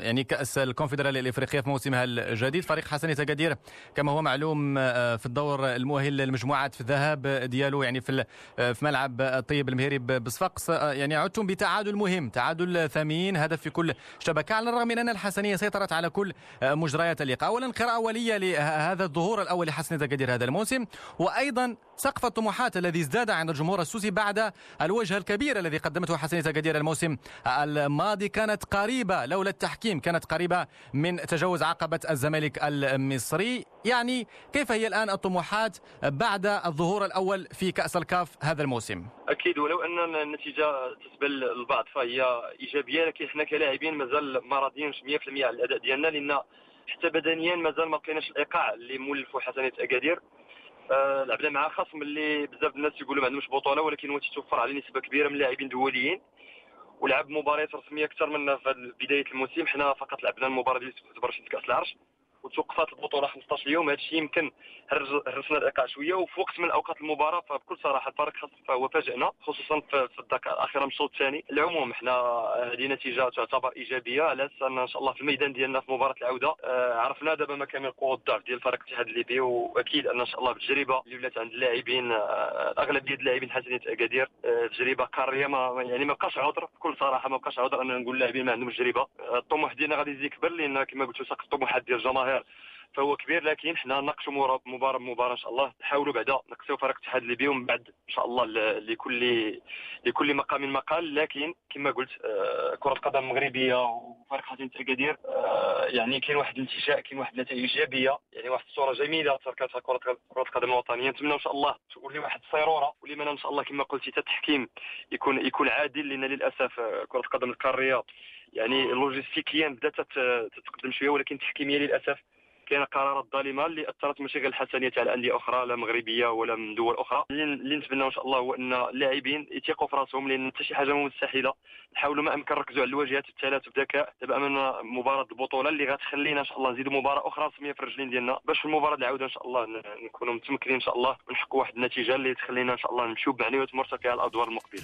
يعني كأس الكونفدرالية الإفريقية في موسمها الجديد. فريق حسنيه اكادير كما هو معلوم آه، في الدور المؤهل للمجموعات في الذهاب ديالو يعني في آه، في ملعب الطيب المهيري بصفاقس آه، يعني عدتم بتعادل مهم تعادل ثمين هدف في كل شبكة على الرغم من أن الحسنية سيطرت على كل آه، مجريات اللقاء. اولا قراءة أولية لهذا الظهور الأول لحسنيه اكادير هذا الموسم. وأيضا سقف الطموحات الذي ازداد عند الجمهور السوسي بعد الوجه الكبير الذي قدمته حسنية أكادير الموسم الماضي كانت قريبة لولا التحكيم كانت قريبة من تجاوز عقبة الزمالك المصري. يعني كيف هي الآن الطموحات بعد الظهور الأول في كأس الكاف هذا الموسم؟ أكيد ولو أن النتيجة تسبل للبعض فهي إيجابية لكن إحنا كلاعبين مازال ما راضيينش 100% على الأداء ديالنا لأن حتى بدنيا مازال ما لقيناش الإيقاع اللي مولفو حسنية أكادير. آه لعبنا مع خصم اللي بزاف الناس يقولوا ما عندهمش بطولة ولكن هو تيتوفر عليه نسبة كبيرة من اللاعبين دوليين. ولعب مباريات رسمية أكثر منا في بداية الموسم. حنا فقط لعبنا المباراة ديال برشلونه كأس العرش. وتوقفات البطولة 15 يوم هذا الشيء يمكن هرسنا الإيقاع شوية. وفي وقت من اوقات المباراة فبكل صراحة الفريق فهو فاجئنا خصوصا في الدقائق الأخيرة من الشوط الثاني. العموم إحنا هذه نتيجة تعتبر إيجابية على أن إن شاء الله في الميدان ديالنا في مباراة العودة آه، عرفنا دابا مكامن القوه والضعف ديال فريق الاتحاد الليبي وأكيد أن إن شاء الله بالتجربة اللي ولات عند اللاعبين آه، اغلبيه اللاعبين حسنيه اكادير آه، تجربة قارية ما يعني ما بقاش عذر. بكل صراحة ما بقاش عذر اننا نقول اللاعبين ما عندهمش تجربة. الطموح ديالنا غادي يزيد يكبر لأن كما قلت الطموحات ديال الجماهير. فهو كبير لكن حنا نناقشوا مباراه بمباراه إن شاء الله. نحاولوا بعدا نقصيو فريق الاتحاد الليبي ومن بعد إن شاء الله لكل لكل مقام مقال. لكن كما قلت آه، كرة القدم المغربيه وفريق حسين اكادير آه، يعني كاين واحد الانتشاء كاين واحد النتائج إيجابية يعني واحد الصورة جميلة تركتها كرة القدم الوطنية. نتمنى إن شاء الله تولي واحد الصيرورة ولمن إن شاء الله كما قلتي التحكيم يكون يكون عادل لأن للأسف آه، كرة القدم القارية. يعني لوجيستيكيا بدأت تتقدم شوية ولكن تحكيميا للأسف كاين قرارات ظالمه اللي أثرت ماشي غير الحسنية تاع الأندية أخرى لا مغربية ولا من دول أخرى. اللي نتمنى إن شاء الله هو أن اللاعبين يثيقوا في راسهم لأن حتى شي حاجة مستحيلة. نحاولوا ما أمكن نركزوا على الواجهات الثلاث بذكاء دابا امامنا مباراة البطولة اللي غتخلينا إن شاء الله نزيدوا مباراة أخرى رسميه في الرجلين ديالنا. باش في المباراة العودة إن شاء الله نكونوا متمكنين إن شاء الله ونحققوا واحد النتيجة اللي تخلينا إن شاء الله نمشيو بمعنويات مرتفعة الأدوار المقبلة.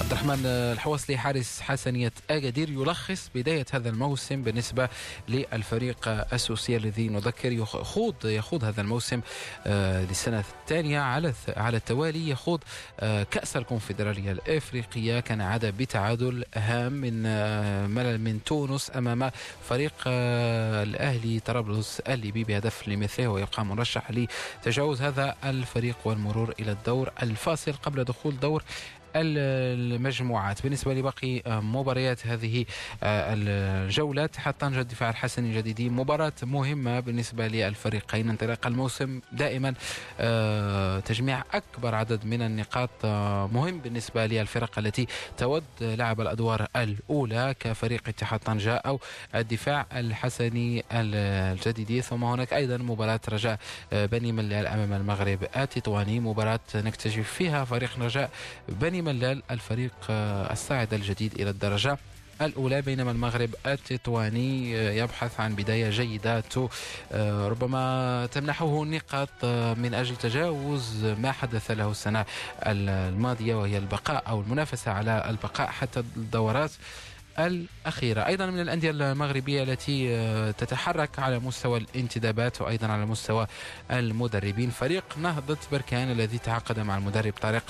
الرحمن الحوصلي حارس حسنية أكادير يلخص بداية هذا الموسم بالنسبة للفريق السوسي الذي نذكر يخوض يخوض هذا الموسم آه، للسنة الثانية على على التوالي يخوض آه، كأس الكونفدرالية الإفريقية. كان عاد بتعادل هام من آه، ملل من تونس أمام فريق الأهلي طرابلس الليبي بهدف لمثله ويبقى مرشح لتجاوز هذا الفريق والمرور إلى الدور الفاصل قبل دخول دور المجموعات. بالنسبة لباقي مباريات هذه آه، الجولات حتى الدفاع الحسني الجديدي مباراة مهمة بالنسبة للفريقين. انطلاق الموسم دائما آه، تجميع أكبر عدد من النقاط آه، مهم بالنسبة للفرق التي تود لعب الأدوار الأولى كفريق اتحاد طنجة أو الدفاع الحسني الجديدي ثم هناك أيضا مباراة رجاء بني ملال أمام المغرب التطواني. مباراة نكتشف فيها فريق رجاء بني ملال الفريق آه، الصاعد الجديد إلى الدرجة الأولى بينما المغرب التطواني آه، يبحث عن بداية جيدة آه، ربما تمنحه نقاط من أجل تجاوز ما حدث له السنة الماضية وهي البقاء أو المنافسة على البقاء حتى الدورات الأخيرة. أيضا من الأندية المغربية التي تتحرك على مستوى الانتدابات وأيضا على مستوى المدربين فريق نهضة بركان الذي تعاقد مع المدرب طارق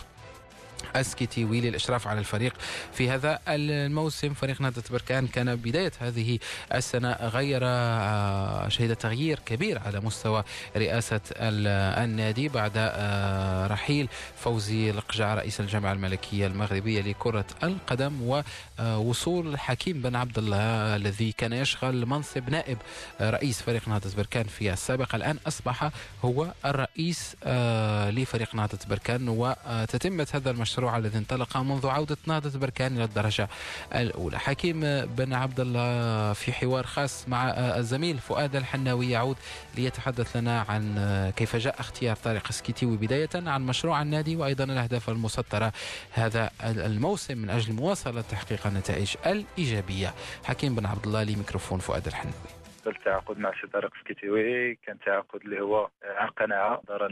اسكيتيوي للاشراف على الفريق في هذا الموسم. فريق نهضة بركان كان بداية هذه السنة غير آه، شهد تغيير كبير على مستوى رئاسة النادي بعد آه، رحيل فوزي القجع رئيس الجامعة الملكية المغربية لكرة القدم ووصول حكيم بن عبد الله الذي كان يشغل منصب نائب رئيس فريق نهضة بركان في السابق. الآن أصبح هو الرئيس آه، لفريق نهضة بركان وتتمة هذا المشروع المشروع الذي انطلق منذ عودة نهضة بركان إلى الدرجة الأولى. حكيم بن عبد الله في حوار خاص مع الزميل فؤاد الحناوي يعود ليتحدث لنا عن كيف جاء اختيار طارق السكيتيوي بداية عن مشروع النادي وأيضا الأهداف المسطرة هذا الموسم من أجل مواصلة تحقيق النتائج الإيجابية. حكيم بن عبد الله لميكروفون فؤاد الحناوي. التعاقد مع سي طارق سكيتيوي كان تعاقد اللي هو عن قناعه نظرا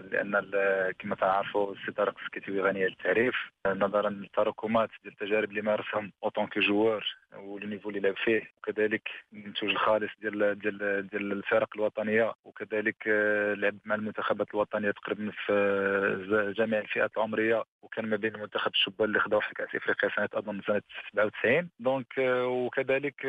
لأن كما تعرفوا سي طارق سكيتيوي غني التعريف نظرا للتراكمات ديال التجارب اللي مارسهم en tant que joueur وال niveau اللي لعب فيه وكذلك المنتوج الخالص ديال ديال ديال الفرق الوطنية وكذلك آه، لعب مع المنتخبات الوطنية تقريبا في آه، جميع الفئات العمرية وكان ما بين المنتخب الشبان اللي خداو في كأس إفريقيا سنة أظن سنة 97 donc آه، وكذلك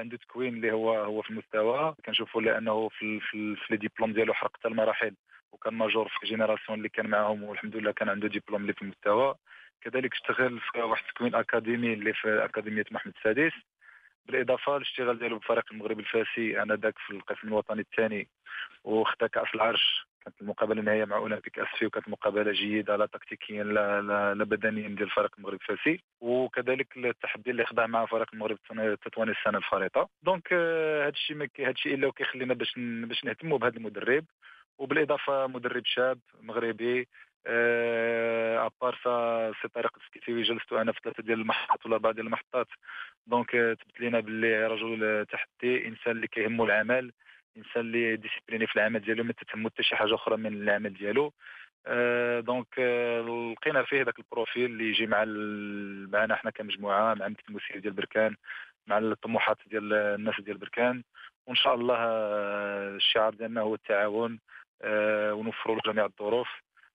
عنده تكوين اللي هو هو في المستوى كنشوفوا لأنه في في, في les diplômes ديالو حرق حتى المراحل وكان major في génération اللي كان معاهم والحمد لله كان عنده ديبلوم اللي في المستوى. كذلك اشتغل في واحد التكوين أكاديمي اللي في أكاديمية محمد السادس بالإضافة للاشتغال ديالو بفريق المغرب الفاسي آنذاك في القسم الوطني الثاني وخدا كاس العرش. كانت المقابلة النهائية مع أولمبيك اسفي وكانت مقابلة جيدة لا تكتيكيا لا, لا, لا بدنيا ديال فريق المغرب الفاسي وكذلك التحدي اللي خضع مع فريق المغرب التطواني السنة الفارطة donc هذا الشيء هذا الشيء إلا كيخلينا باش باش نهتموا بهذا المدرب. وبالإضافة مدرب شاب مغربي à part ça سي طارق سكيتيوي جلست أنا في ثلاثة ديال المحطات ولا أربعة ديال المحطات. donc تبت لينا باللي رجل تحدي إنسان اللي كيهمو العمل. انسان اللي discipliné في العمل ديالو ما تتهمو حتى شي حاجة أخرى من العمل ديالو. donc لقينا فيه ذاك ال profil اللي يجي مع معنا حنا كمجموعة مع المسير ديال بركان مع الطموحات ديال الناس ديال بركان. وإن شاء الله الشعار ديالنا هو التعاون ونوفروا له جميع الظروف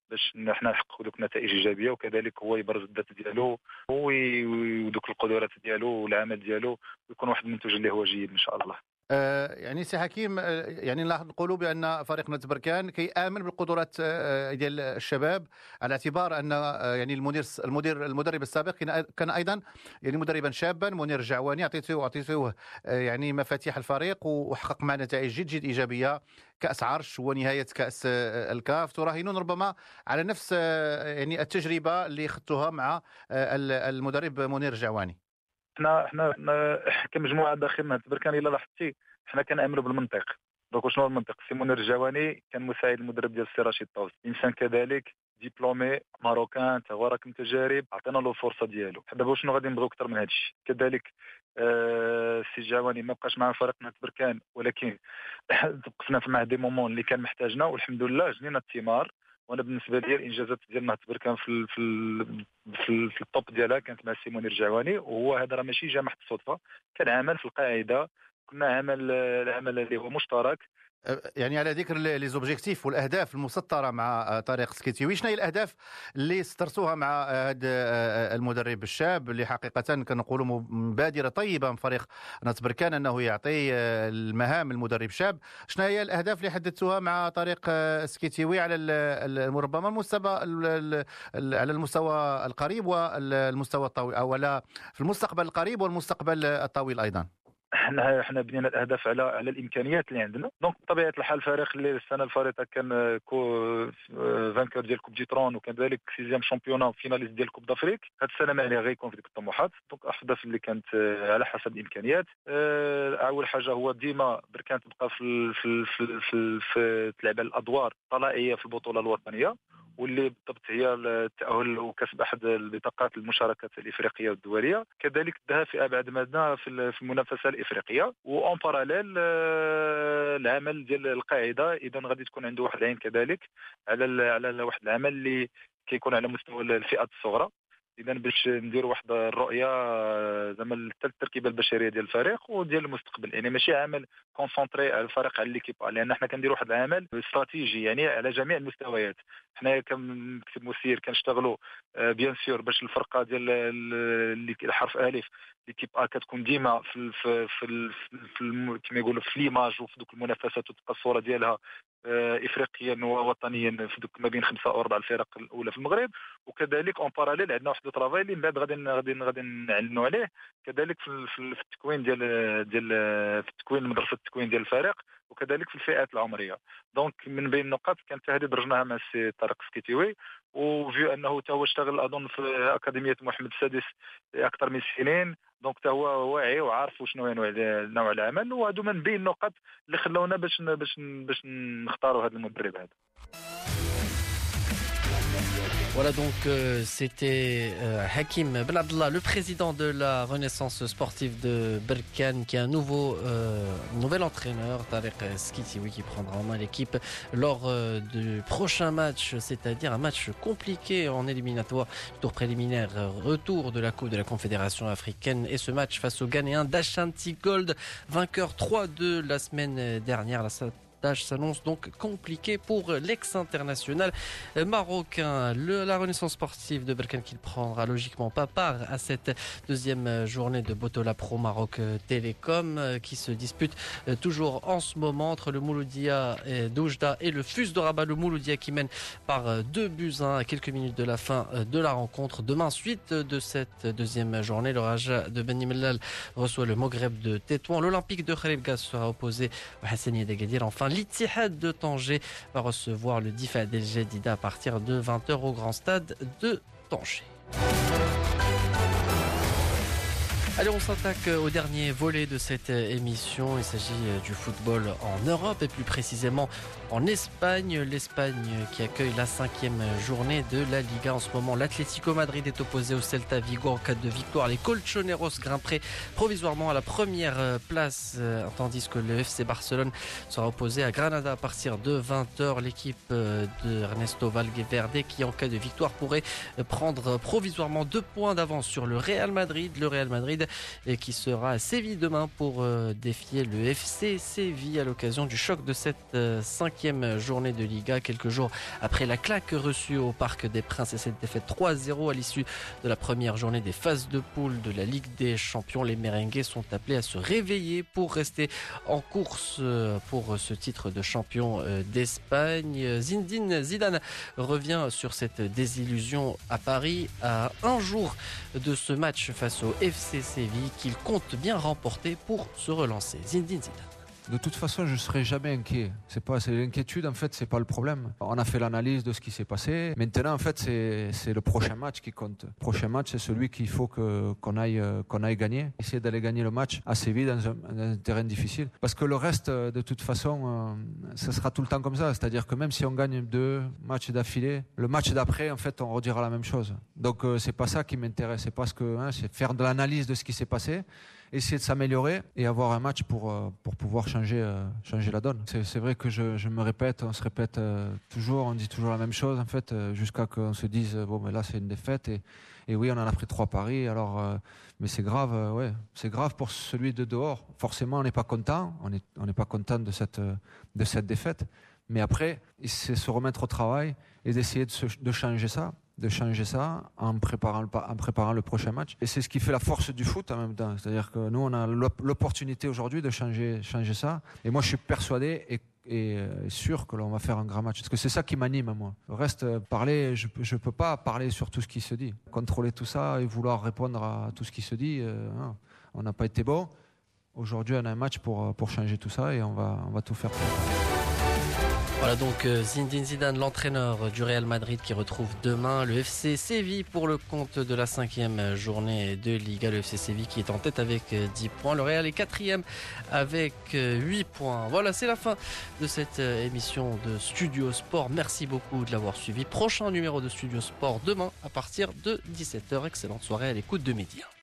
باش حنا نحققوا دوك النتائج إيجابية. وكذلك هو يبرز الذات ديالو ودوك القدرات ديالو والعمل ديالو ويكون واحد المنتوج اللي هو جيد إن شاء الله. آه، يعني سي حكيم آه، يعني نقولوا بأن فريق نادي بركان كيامن بالقدرات آه، ديال الشباب على اعتبار أن يعني المدير المدير المدرب السابق كان أيضا يعني مدربا شابا منير الجعواني أعطيته أعطيته يعني مفاتيح الفريق وحقق معنا نتائج جد جد إيجابية. كأس عرش ونهايه كأس الكاف. تراهنون ربما على نفس يعني التجربة اللي خدتوها مع المدرب منير الجعواني إحنا إحنا كمجموعة داخل نهضه بركان إلا لاحظتي إحنا كنأمنوا بالمنطق. donc شنو المنطق؟ سي منير الجعواني كان مساعد المدرب ديال السي رشيد الطوسي إنسان كذلك diplômé marocain تا هو راه كان تجارب عطينا له الفرصة ديالو. دابا شنو غادي نبغيو أكثر من هذا الشيء؟ كذلك آه السي الجعواني ما بقاش معنا فريق نهضه بركان ولكن توقفنا في مع des moments اللي كان محتاجنا والحمد لله جنينا الثمار وأنا بالنسبة لي الإنجازات ديال نهضه بركان في في في, في ال top ديالها كانت مع سي منير الجعواني وهو هذا راه ماشي جا محض الصدفه كان عمل في القاعدة كنا عمل العمل اللي هو مشترك يعني على ذكر les objectifs والأهداف المسطرة مع طارق سكيتيوي شنو هي الأهداف اللي سطرتوها مع هذا المدرب الشاب اللي حقيقة كنقولوا مبادرة طيبة من فريق ناس بركان أنه يعطي المهام المدرب شاب. شنو هي الأهداف اللي حددتوها مع طارق سكيتيوي على ربما المستوى على المستوى القريب والمستوى الطويل أو في المستقبل القريب والمستقبل الطويل أيضا. إحنا إحنا بنينا الأهداف على على الإمكانيات اللي عندنا. donc بطبيعة الحال الفريق اللي السنة الفارطه كان vainqueur ديال coupe du trône وكذلك sixième championnat finaliste ديال coupe d'Afrique هاد السنة ما عليه غيكون في ديك الطموحات. donc الاهداف اللي كانت على حسب الإمكانيات. آه، أول حاجة هو ديما بركان تبقى في في في, في, في تلعب الأدوار الطلائعيه في البطولة الوطنية. واللي بالضبط هي التأهل وكسب أحد البطاقات المشاركات الإفريقية والدوليه كذلك الذهاب في أبعد مدى في المنافسة الإفريقية. و en parallèle آه، العمل ديال القاعدة. إذا غادي تكون عنده واحد العين كذلك على على واحد العمل اللي كيكون على مستوى الفئات الصغرى. اذا باش نديروا واحد الرؤية زعما حتى التركيبه البشرية ديال الفريق وديال المستقبل. يعني ماشي عمل concentré على الفريق على l'équipe لأن حنا كنديروا واحد العمل استراتيجي يعني على جميع المستويات. حنايا كمكتب مسير كنشتغلوا bien sûr باش الفرقة ديال الحرف ألف l'équipe A كتكون ديما في في في, في كما يقولوا في l'image وفي دوك المنافسات وتبقى الصورة ديالها آه، افريقيا ووطنيا في دوك ما بين خمسة أو أربع الفرق الأولى في المغرب. وكذلك en parallèle عندنا واحد ال travail اللي من بعد غادي غادي غادي نعلنوا عليه. كذلك في, في التكوين ديال ديال في التكوين مدرسة التكوين ديال الفريق وكذلك في الفئات العمرية. donc من بين النقاط كانت هذه درجناها مع السي طارق سكيتيوي وفي أنه تا هو اشتغل أظن في أكاديمية محمد السادس أكثر من سنين. donc تا هو واعي وعارف شنو هي نوع العمل وهادو من بين النقط اللي خلونا باش باش باش نختاروا هذا المدرب هذا. Voilà donc euh, c'était euh, Hakim Abdallah, le président de la Renaissance sportive de Berkane, qui est un nouveau euh, nouvel entraîneur, Tarek Skitiwi, qui prendra en main l'équipe lors du prochain match, c'est-à-dire un match compliqué en éliminatoire, tour préliminaire, retour de la Coupe de la Confédération africaine et ce match face au Ghanéen d'Ashanti Gold, vainqueur 3-2 la semaine dernière. Tâche s'annonce donc compliquée pour l'ex-international marocain. la Renaissance sportive de Berkane qui ne prendra logiquement pas part à cette deuxième journée de Botola Pro Maroc Télécom qui se dispute toujours en ce moment entre le Mouloudia Doujda et le Fus de Rabat. Le Mouloudia qui mène par deux buts à quelques minutes de la fin de la rencontre. Demain, suite de cette deuxième journée, le Raja de Beni Mellal reçoit le Maghreb de Tétouan. L'Olympique de Khalif Gas sera opposé au Hassani d'Agadir. Enfin, l'Ittihad de Tanger va recevoir le Difa del Jadida à partir de 20h au Grand Stade de Tanger. Allez, on s'attaque au dernier volet de cette émission. Il s'agit du football en Europe et plus précisément en Espagne. L'Espagne qui accueille la cinquième journée de la Liga en ce moment. L'Atlético Madrid est opposé au Celta Vigo en cas de victoire. Les Colchoneros grimperaient provisoirement à la première place, tandis que le FC Barcelone sera opposé à Granada à partir de 20h. L'équipe de Ernesto Valverde qui en cas de victoire pourrait prendre provisoirement deux points d'avance sur le Real Madrid. Le Real Madrid et qui sera à Séville demain pour défier le FC Séville à l'occasion du choc de cette cinquième journée de Liga, quelques jours après la claque reçue au Parc des Princes et cette défaite 3-0 à l'issue de la première journée des phases de poule de la Ligue des Champions. Les merengues sont appelés à se réveiller pour rester en course euh, pour ce titre de champion euh, d'Espagne. Zindine Zidane revient sur cette désillusion à Paris à un jour de ce match face au FC Séville qu'il compte bien remporter pour se relancer. Zindine Zidane. De toute façon, je serai jamais inquiet. C'est pas, c'est l'inquiétude en fait, c'est pas le problème. On a fait l'analyse de ce qui s'est passé. Maintenant, en fait, c'est le prochain match qui compte. Le prochain match, c'est celui qu'il faut que qu'on aille aille gagner. Essayer d'aller gagner le match assez vite dans un, terrain difficile. Parce que le reste, de toute façon, euh, ça sera tout le temps comme ça. C'est-à-dire que même si on gagne deux matchs d'affilée, le match d'après, en fait, on redira la même chose. Donc, euh, c'est pas ça qui m'intéresse. C'est parce que hein, c'est faire de l'analyse de ce qui s'est passé essayer de s'améliorer et avoir un match pour, pour pouvoir changer, changer la donne. C'est vrai que je, me répète, on se répète toujours, on dit toujours la même chose en fait, jusqu'à qu'on se dise bon mais là c'est une défaite et, et oui on en a pris trois paris alors mais c'est grave ouais c'est grave pour celui de dehors. Forcément on n'est pas content, on n'est on n'est pas content de cette de cette défaite, mais après c'est se remettre au travail et d'essayer de, de changer ça de changer ça en préparant le, en préparant le prochain match. Et c'est ce qui fait la force du foot en même temps. C'est-à-dire que nous, on a l'opportunité aujourd'hui de changer, changer ça. Et moi, je suis persuadé et, et sûr que l'on va faire un grand match. Parce que c'est ça qui m'anime moi. Le reste, parler, je ne peux pas parler sur tout ce qui se dit. Contrôler tout ça et vouloir répondre à tout ce qui se dit, euh, on n'a pas été bon. Aujourd'hui, on a un match pour, pour changer tout ça et on va, on va tout faire voilà donc Zinedine Zidane, l'entraîneur du Real Madrid qui retrouve demain le FC Séville pour le compte de la cinquième journée de Liga. Le FC Séville qui est en tête avec 10 points. Le Real est quatrième avec 8 points. Voilà, c'est la fin de cette émission de Studio Sport. Merci beaucoup de l'avoir suivi. Prochain numéro de Studio Sport demain à partir de 17h. Excellente soirée à l'écoute de Média.